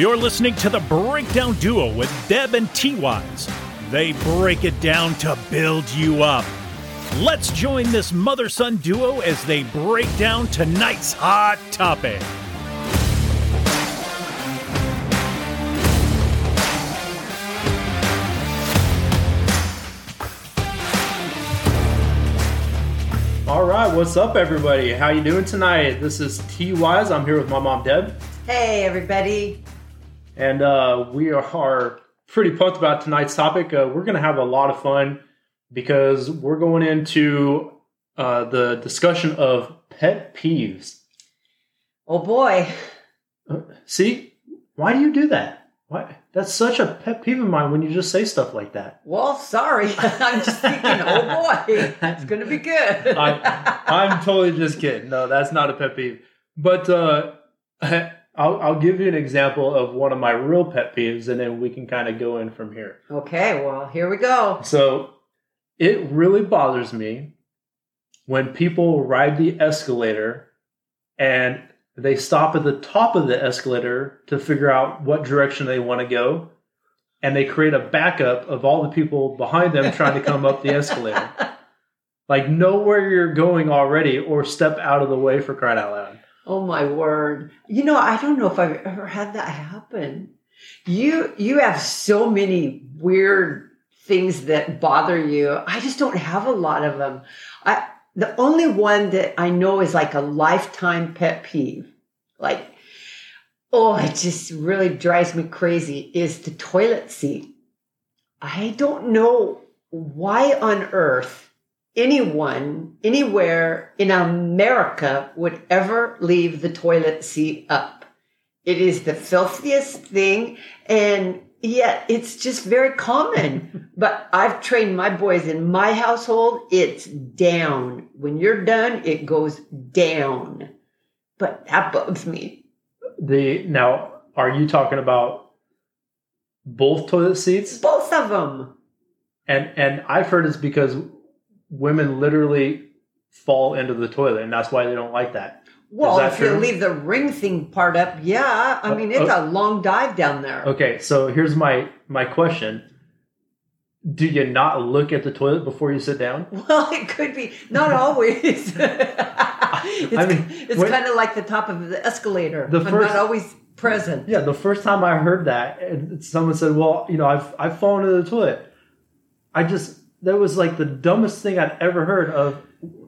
You're listening to the Breakdown Duo with Deb and T Wise. They break it down to build you up. Let's join this mother son duo as they break down tonight's hot topic. All right, what's up, everybody? How you doing tonight? This is T Wise. I'm here with my mom, Deb, Hey, everybody. And uh, we are pretty pumped about tonight's topic. Uh, we're going to have a lot of fun because we're going into uh, the discussion of pet peeves. Oh boy. See, why do you do that? Why? That's such a pet peeve of mine when you just say stuff like that. Well, sorry. I'm just thinking, oh boy, it's going to be good. I, I'm totally just kidding. No, that's not a pet peeve. But uh, I'll, I'll give you an example of one of my real pet peeves, and then we can kind of go in from here. okay, well, here we go. So it really bothers me when people ride the escalator and they stop at the top of the escalator to figure out what direction they want to go. And they create a backup of all the people behind them trying to come up the escalator. Like, know where you're going already or step out of the way for crying out loud. Oh my word. You know, I don't know if I've ever had that happen. You you have so many weird things that bother you. I just don't have a lot of them. I the only one that I know is like a lifetime pet peeve. Like oh, it just really drives me crazy is the toilet seat. I don't know why on earth anyone anywhere in America would ever leave the toilet seat up. It is the filthiest thing and yet it's just very common. but I've trained my boys in my household, it's down. When you're done, it goes down. But that bugs me. The now, are you talking about both toilet seats? Both of them. And and I've heard it's because women literally fall into the toilet, and that's why they don't like that. Well, that if you leave the ring thing part up, yeah. I Uh, mean, it's uh, a long dive down there. Okay, so here's my my question: Do you not look at the toilet before you sit down? Well, it could be. Not always. it's I mean, it's kind of like the top of the escalator. The I'm first- not always present. Yeah, the first time I heard that, and someone said, "Well, you know, I've I've fallen into the toilet." I just that was like the dumbest thing I'd ever heard of.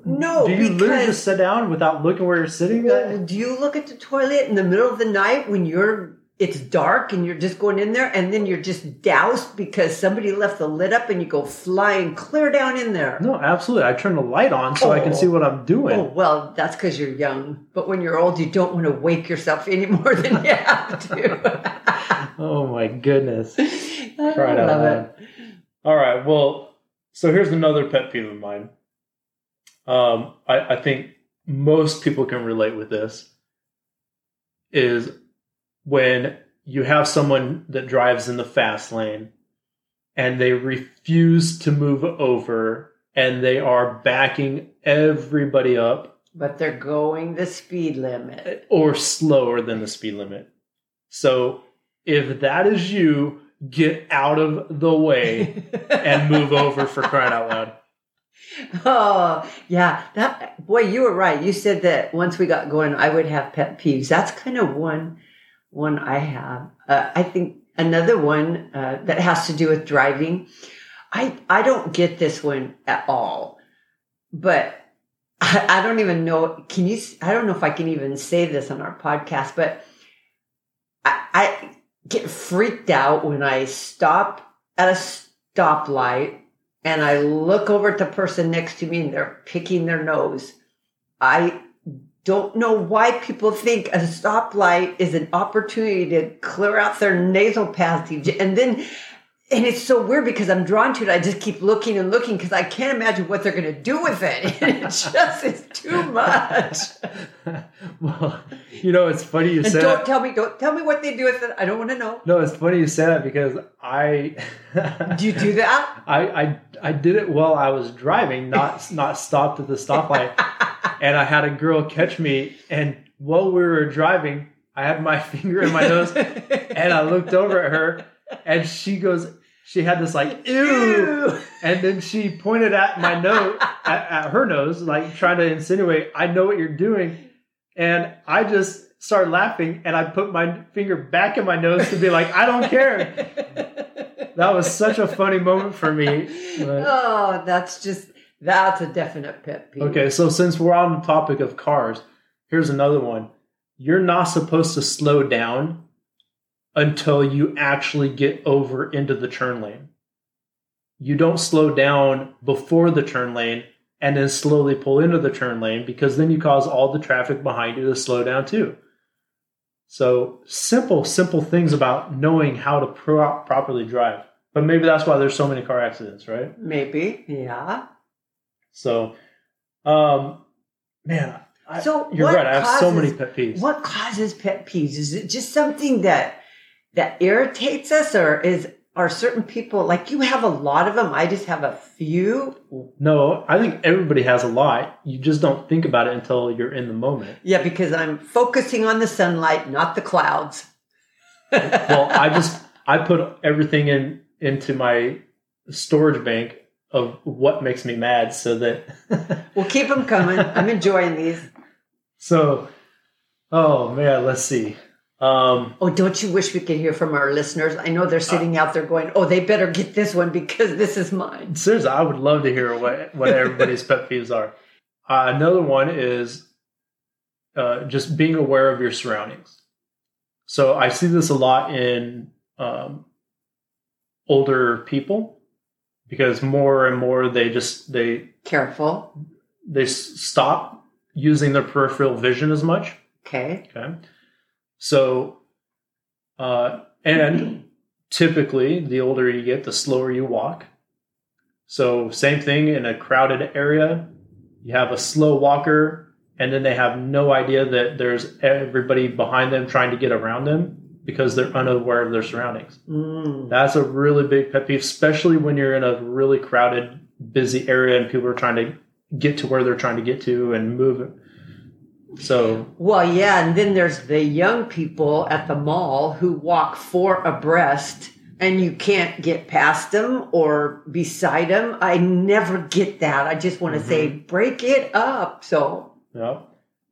No, Do you literally just sit down without looking where you're sitting? do you look at the toilet in the middle of the night when you're it's dark and you're just going in there and then you're just doused because somebody left the lid up and you go flying clear down in there? no, absolutely. I turn the light on so I can Oh. see what I'm doing. Oh, well, that's because you're young. But when you're old, you don't want to wake yourself any more than you have to. Oh my goodness. I Cried love it. All right. Well, so here's another pet peeve of mine. Um, I, I think most people can relate with this. Is when you have someone that drives in the fast lane and they refuse to move over and they are backing everybody up But they're going the speed limit. or slower than the speed limit. So if that is you, get out of the way and move over for crying out loud. Oh, yeah. That boy, you were right. You said that once we got going, I would have pet peeves. That's kind of one one I have. Uh, I think another one uh, that has to do with driving. I I don't get this one at all, but I, I don't even know. Can you? I don't know if I can even say this on our podcast, but I, I get freaked out when I stop at a stoplight and I look over at the person next to me and they're picking their nose. I don't know why people think a stoplight is an opportunity to clear out their nasal passage. And then, and it's so weird because I'm drawn to it. I just keep looking and looking because I can't imagine what they're going to do with it. it just is too much. well, you know, it's funny you And say don't that. tell me, don't tell me what they do with it. I don't want to know. No, it's funny you said that because I Do you do that? I, I I did it while I was driving, not not stopped at the stoplight. and I had a girl catch me, and while we were driving, I had my finger in my nose, and I looked over at her, and she goes, she had this like ew, Ew. and then she pointed at my nose, at, at her nose, like trying to insinuate, "I know what you're doing," and I just started laughing, and I put my finger back in my nose to be like, "I don't care." That was such a funny moment for me. but- oh, that's just that's a definite pet peeve. Okay, so since we're on the topic of cars, here's another one. You're not supposed to slow down until you actually get over into the turn lane. You don't slow down before the turn lane and then slowly pull into the turn lane because then you cause all the traffic behind you to slow down too. So, simple, simple things about knowing how to pro- properly drive. But maybe that's why there's so many car accidents, right? Maybe, yeah. So, um, man, I, So you're what right. I have so many pet peeves. What causes pet peeves? Is it just something that that irritates us, or is are certain people like you have a lot of them? I just have a few. No, I think everybody has a lot. You just don't think about it until you're in the moment. Yeah, because I'm focusing on the sunlight, not the clouds. Well, I just I put everything in into my storage bank of what makes me mad, so that We'll keep them coming. I'm enjoying these. so. Oh man, let's see. Um, Oh, don't you wish we could hear from our listeners? I know they're sitting out there going, "Oh, they better get this one because this is mine." seriously, I would love to hear what what everybody's pet peeves are. Uh, another one is uh, just being aware of your surroundings. So I see this a lot in um, older people because more and more they just they Careful. they s- stop using their peripheral vision as much. Okay. Okay. So, uh, and typically, the older you get, the slower you walk. So, same thing in a crowded area, you have a slow walker, and then they have no idea that there's everybody behind them trying to get around them because they're unaware of their surroundings. Mm. That's a really big pet peeve, especially when you're in a really crowded, busy area and people are trying to get to where they're trying to get to and move. So, Well, yeah, and then there's the young people at the mall who walk four abreast and you can't get past them or beside them. I never get that. I just want to say, break it up. So, Yeah.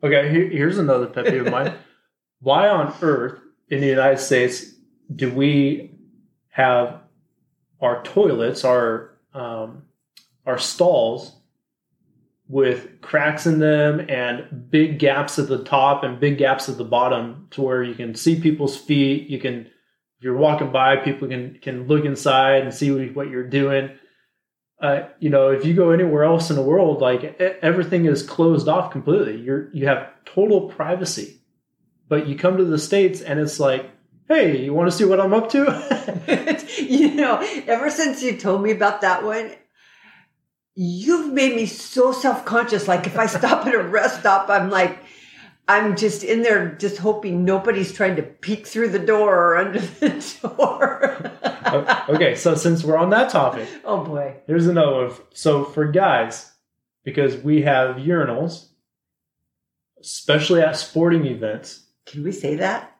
Okay, here, here's another pet peeve of mine. Why on earth in the United States do we have our toilets, our um, our stalls with cracks in them and big gaps at the top and big gaps at the bottom to where you can see people's feet, you can if you're walking by, people can can look inside and see what, you're doing uh, you know, if you go anywhere else in the world, like everything is closed off completely. You're you have total privacy, but you come to the states and it's like, hey, you want to see what I'm up to? you know, ever since you told me about that one, you've made me so self conscious. Like, if I stop at a rest stop, I'm like, I'm just in there just hoping nobody's trying to peek through the door or under the door. okay, so since we're on that topic, oh boy. here's another one. So for guys, because we have urinals, especially at sporting events. Can we say that?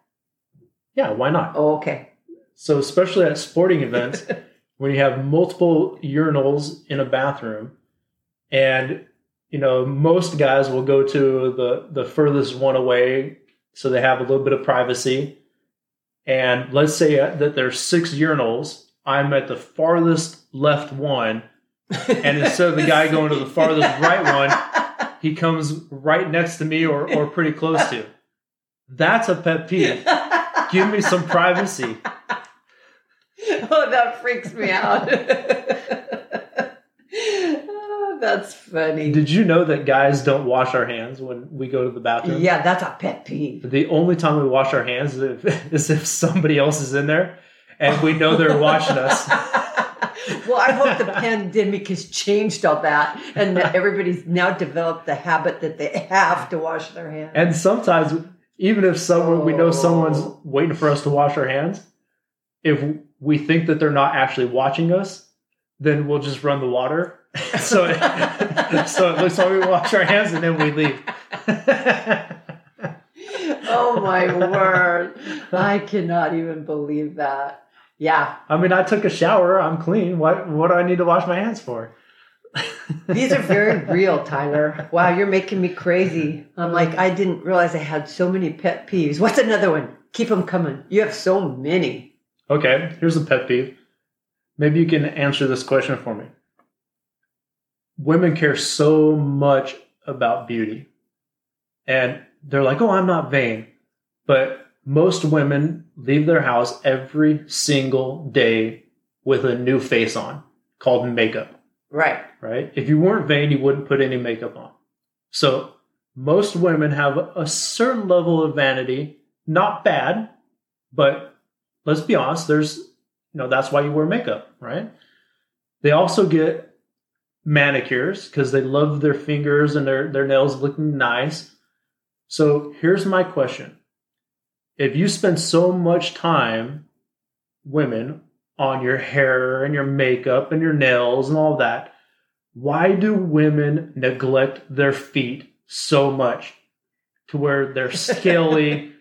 Yeah, why not? Oh, okay. So especially at sporting events, when you have multiple urinals in a bathroom, and you know most guys will go to the the furthest one away, so they have a little bit of privacy. And let's say uh, that there's six urinals. I'm at the farthest left one, and instead of the guy going to the farthest right one, he comes right next to me or or pretty close to. That's a pet peeve. Give me some privacy. oh, that freaks me out. oh, that's funny. Did you know that guys don't wash our hands when we go to the bathroom? Yeah, that's a pet peeve. The only time we wash our hands is if, is if somebody else is in there and we know they're watching us. well, I hope the pandemic has changed all that and that everybody's now developed the habit that they have to wash their hands. And sometimes, even if someone we know Oh. someone's waiting for us to wash our hands, if we think that they're not actually watching us, then we'll just run the water. so, it, so it looks like we wash our hands and then we leave. oh my word. I cannot even believe that. Yeah. I mean, I took a shower. I'm clean. What what do I need to wash my hands for? These are very real, Tyler. Wow, you're making me crazy. I'm like, I didn't realize I had so many pet peeves. What's another one? Keep them coming. You have so many. Okay, here's a pet peeve. Maybe you can answer this question for me. Women care so much about beauty. And they're like, oh, I'm not vain. But most women leave their house every single day with a new face on called makeup, Right. right? If you weren't vain, you wouldn't put any makeup on. So most women have a certain level of vanity, not bad, but let's be honest, there's, you know, that's why you wear makeup, right? They also get manicures because they love their fingers and their, their nails looking nice. So here's my question. If you spend so much time, women, on your hair and your makeup and your nails and all that, why do women neglect their feet so much to where they're scaly,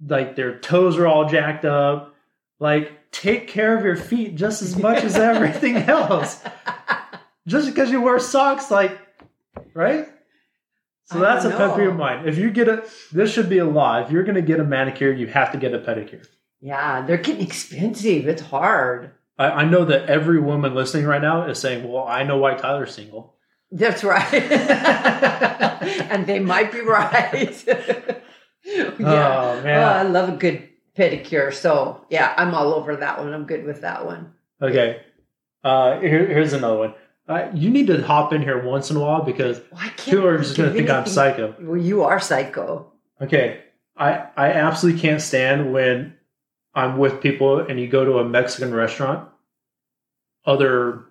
like their toes are all jacked up? Like, take care of your feet just as much as everything else. Just because you wear socks, like, right? So I that's a peeve of mine. If you get a, this should be a law. If you're going to get a manicure, you have to get a pedicure. Yeah, they're getting expensive. It's hard. I, I know that every woman listening right now is saying, "Well, I know why Tyler's single." That's right. and they might be right. yeah. Oh man. Oh, I love a good pedicure. So, yeah, I'm all over that one. I'm good with that one. Okay. Uh, here, here's another one. Uh, you need to hop in here once in a while because Well, people are just going to think think I'm psycho. Well, you are psycho. Okay. I, I absolutely can't stand when I'm with people and you go to a Mexican restaurant, other,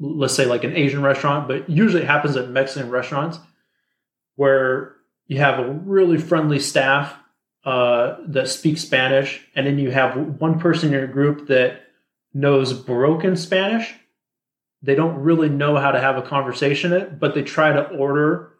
let's say like an Asian restaurant, but usually it happens at Mexican restaurants where you have a really friendly staff uh, that speaks Spanish, and then you have one person in your group that knows broken Spanish. They don't really know how to have a conversation, it, but they try to order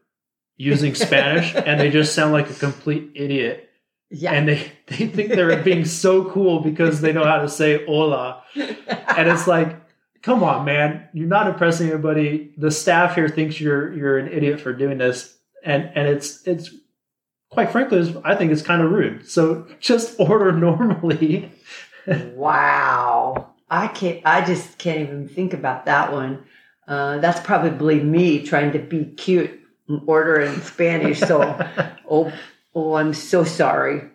using Spanish, and they just sound like a complete idiot. Yeah. And they, they think they're being so cool because they know how to say hola. And it's like, come on, man, you're not impressing anybody. The staff here thinks you're you're an idiot for doing this, and and it's it's quite frankly, I think it's kind of rude. So just order normally. wow. I can't, I just can't even think about that one. Uh, that's probably me trying to be cute and order in Spanish. So, oh, oh, I'm so sorry.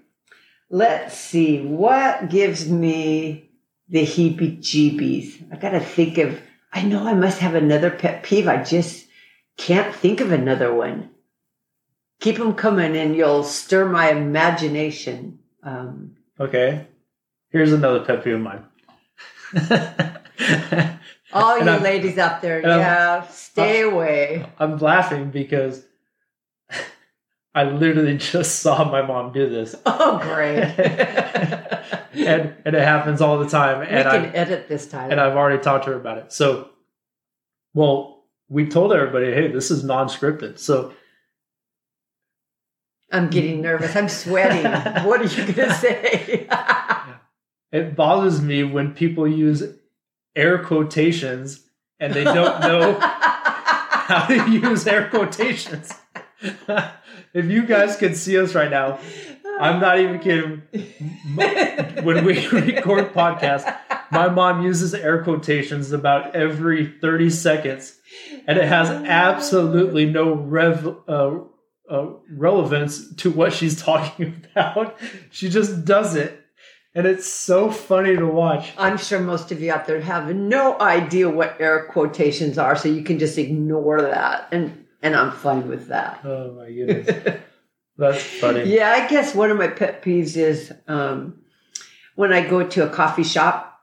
Let's see. What gives me the heebie jeebies? I got to think of, I know I must have another pet peeve. I just can't think of another one. Keep them coming and you'll stir my imagination. Um, Okay, here's another pet peeve of mine. All And you I'm- ladies out there, and I'm- yeah, stay away. I'm laughing because I literally just saw my mom do this. Oh, great. and and it happens all the time. we And can I edit this time. and I've already talked to her about it. So, well, we told everybody, hey, this is non-scripted. So I'm getting nervous. I'm sweating. what are you going to say? it bothers me when people use air quotations and they don't know how to use air quotations. if you guys could see us right now, I'm not even kidding. When we record podcasts, my mom uses air quotations about every 30 seconds, and it has absolutely no rev, uh, uh, relevance to what she's talking about. She just does it, and it's so funny to watch. I'm sure most of you out there have no idea what air quotations are, so you can just ignore that. And, and I'm fine with that. Oh my goodness. That's funny. Yeah, I guess one of my pet peeves is um, when I go to a coffee shop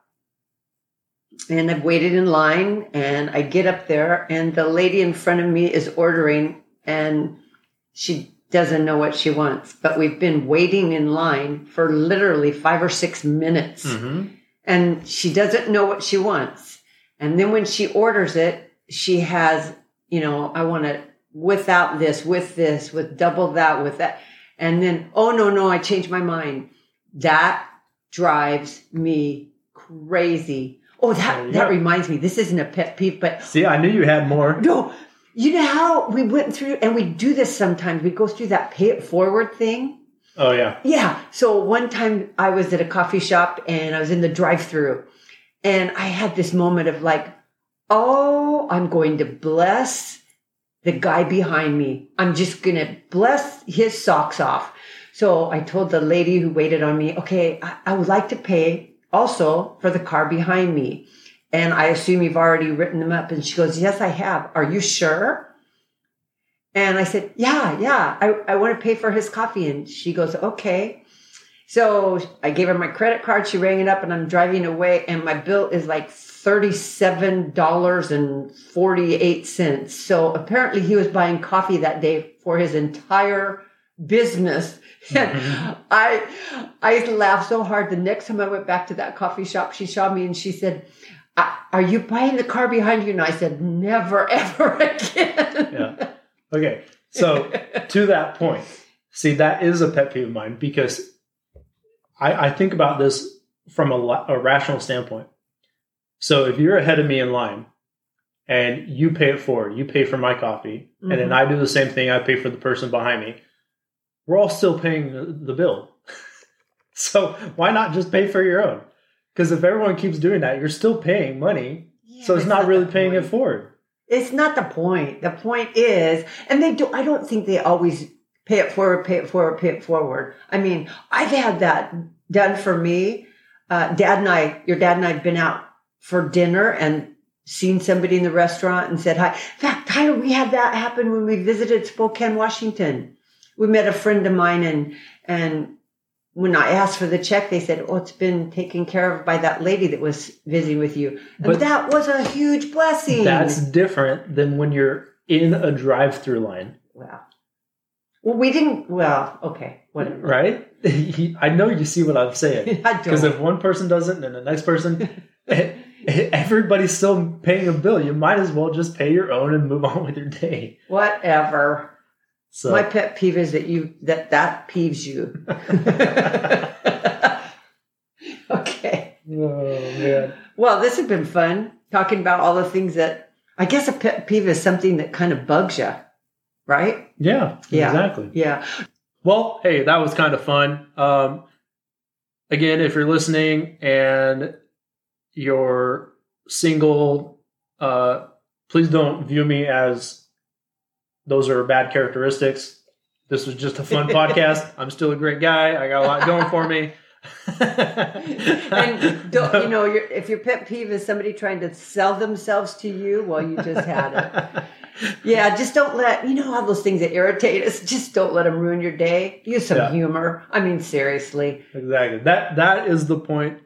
and I've waited in line and I get up there and the lady in front of me is ordering and she doesn't know what she wants. But we've been waiting in line for literally five or six minutes hmm and she doesn't know what she wants. And then when she orders it, she has, you know, I want it without this, with this, with double that, with that. And then, oh no, no, I changed my mind. That drives me crazy. Oh, that, you that reminds me, this isn't a pet peeve, but See, I knew you had more. no, you know how we went through, and we do this sometimes. We go through that pay it forward thing. Oh yeah. Yeah. So one time I was at a coffee shop and I was in the drive through and I had this moment of like, oh, I'm going to bless the guy behind me. I'm just going to bless his socks off. So I told the lady who waited on me, okay, I, I would like to pay also for the car behind me. And I assume you've already written them up. And she goes, yes, I have. Are you sure? And I said, yeah, yeah, I, I want to pay for his coffee. And she goes, okay. So I gave her my credit card. She rang it up and I'm driving away and my bill is like $37.48. So apparently he was buying coffee that day for his entire business. And I, I laughed so hard. The next time I went back to that coffee shop, she saw me and she said, "A- are you buying the car behind you? And I said, never, ever again. Yeah. Okay. So to that point, see that is a pet peeve of mine because I, I think about this from a, a rational standpoint. So if you're ahead of me in line and you pay it forward, you pay for my coffee, and then Mhm. I do the same thing, I pay for the person behind me. We're all still paying the, the bill. so why not just pay for your own? Because if everyone keeps doing that, you're still paying money. Yeah, so it's that's not really paying it forward. It's not the point. The point is, and they do, I don't think they always pay it forward, pay it forward, pay it forward. I mean, I've had that done for me. Uh, dad and I, your dad and I have been out for dinner and seen somebody in the restaurant and said hi. In fact, Tyler, we had that happen when we visited Spokane, Washington. We met a friend of mine and, and when I asked for the check, they said, Oh, it's been taken care of by that lady that was visiting with you. And But- that was a huge blessing. That's different than when you're in a drive-through line, Wow. Well, we didn't. Well, okay, whatever. right? I know you see what I'm saying. I Because if one person doesn't and the next person, everybody's still paying a bill. You might as well just pay your own and move on with your day. Whatever. So My pet peeve is that you that that peeves you. okay. oh man, Well, this has been fun talking about all the things that I guess a pet peeve is something that kind of bugs you, right? yeah, Yeah. exactly. Yeah. Well, hey, that was kind of fun. Um, again, if you're listening and you're single, uh, please don't view me as those are bad characteristics. This was just a fun podcast. I'm still a great guy. I got a lot going for me. And don't, you know, your, if your pet peeve is somebody trying to sell themselves to you, well, you just had it. Yeah, just don't let you know all those things that irritate us. Just don't let them ruin your day. Use some Yeah. humor. I mean, seriously. Exactly. That that is the point.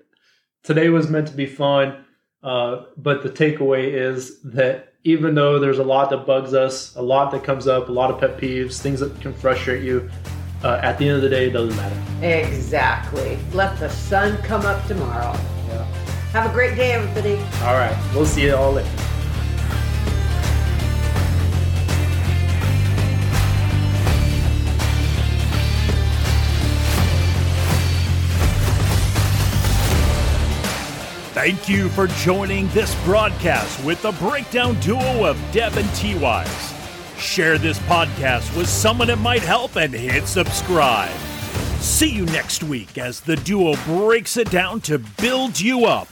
Today was meant to be fun, uh, but the takeaway is that even though there's a lot that bugs us, a lot that comes up, a lot of pet peeves, things that can frustrate you, uh, at the end of the day, it doesn't matter. Exactly. Let the sun come up tomorrow. Yeah. Have a great day, everybody. All right. We'll see you all later. Thank you for joining this broadcast with the breakdown duo of Deb and T Wise. Share this podcast with someone it might help and hit subscribe. See you next week as the duo breaks it down to build you up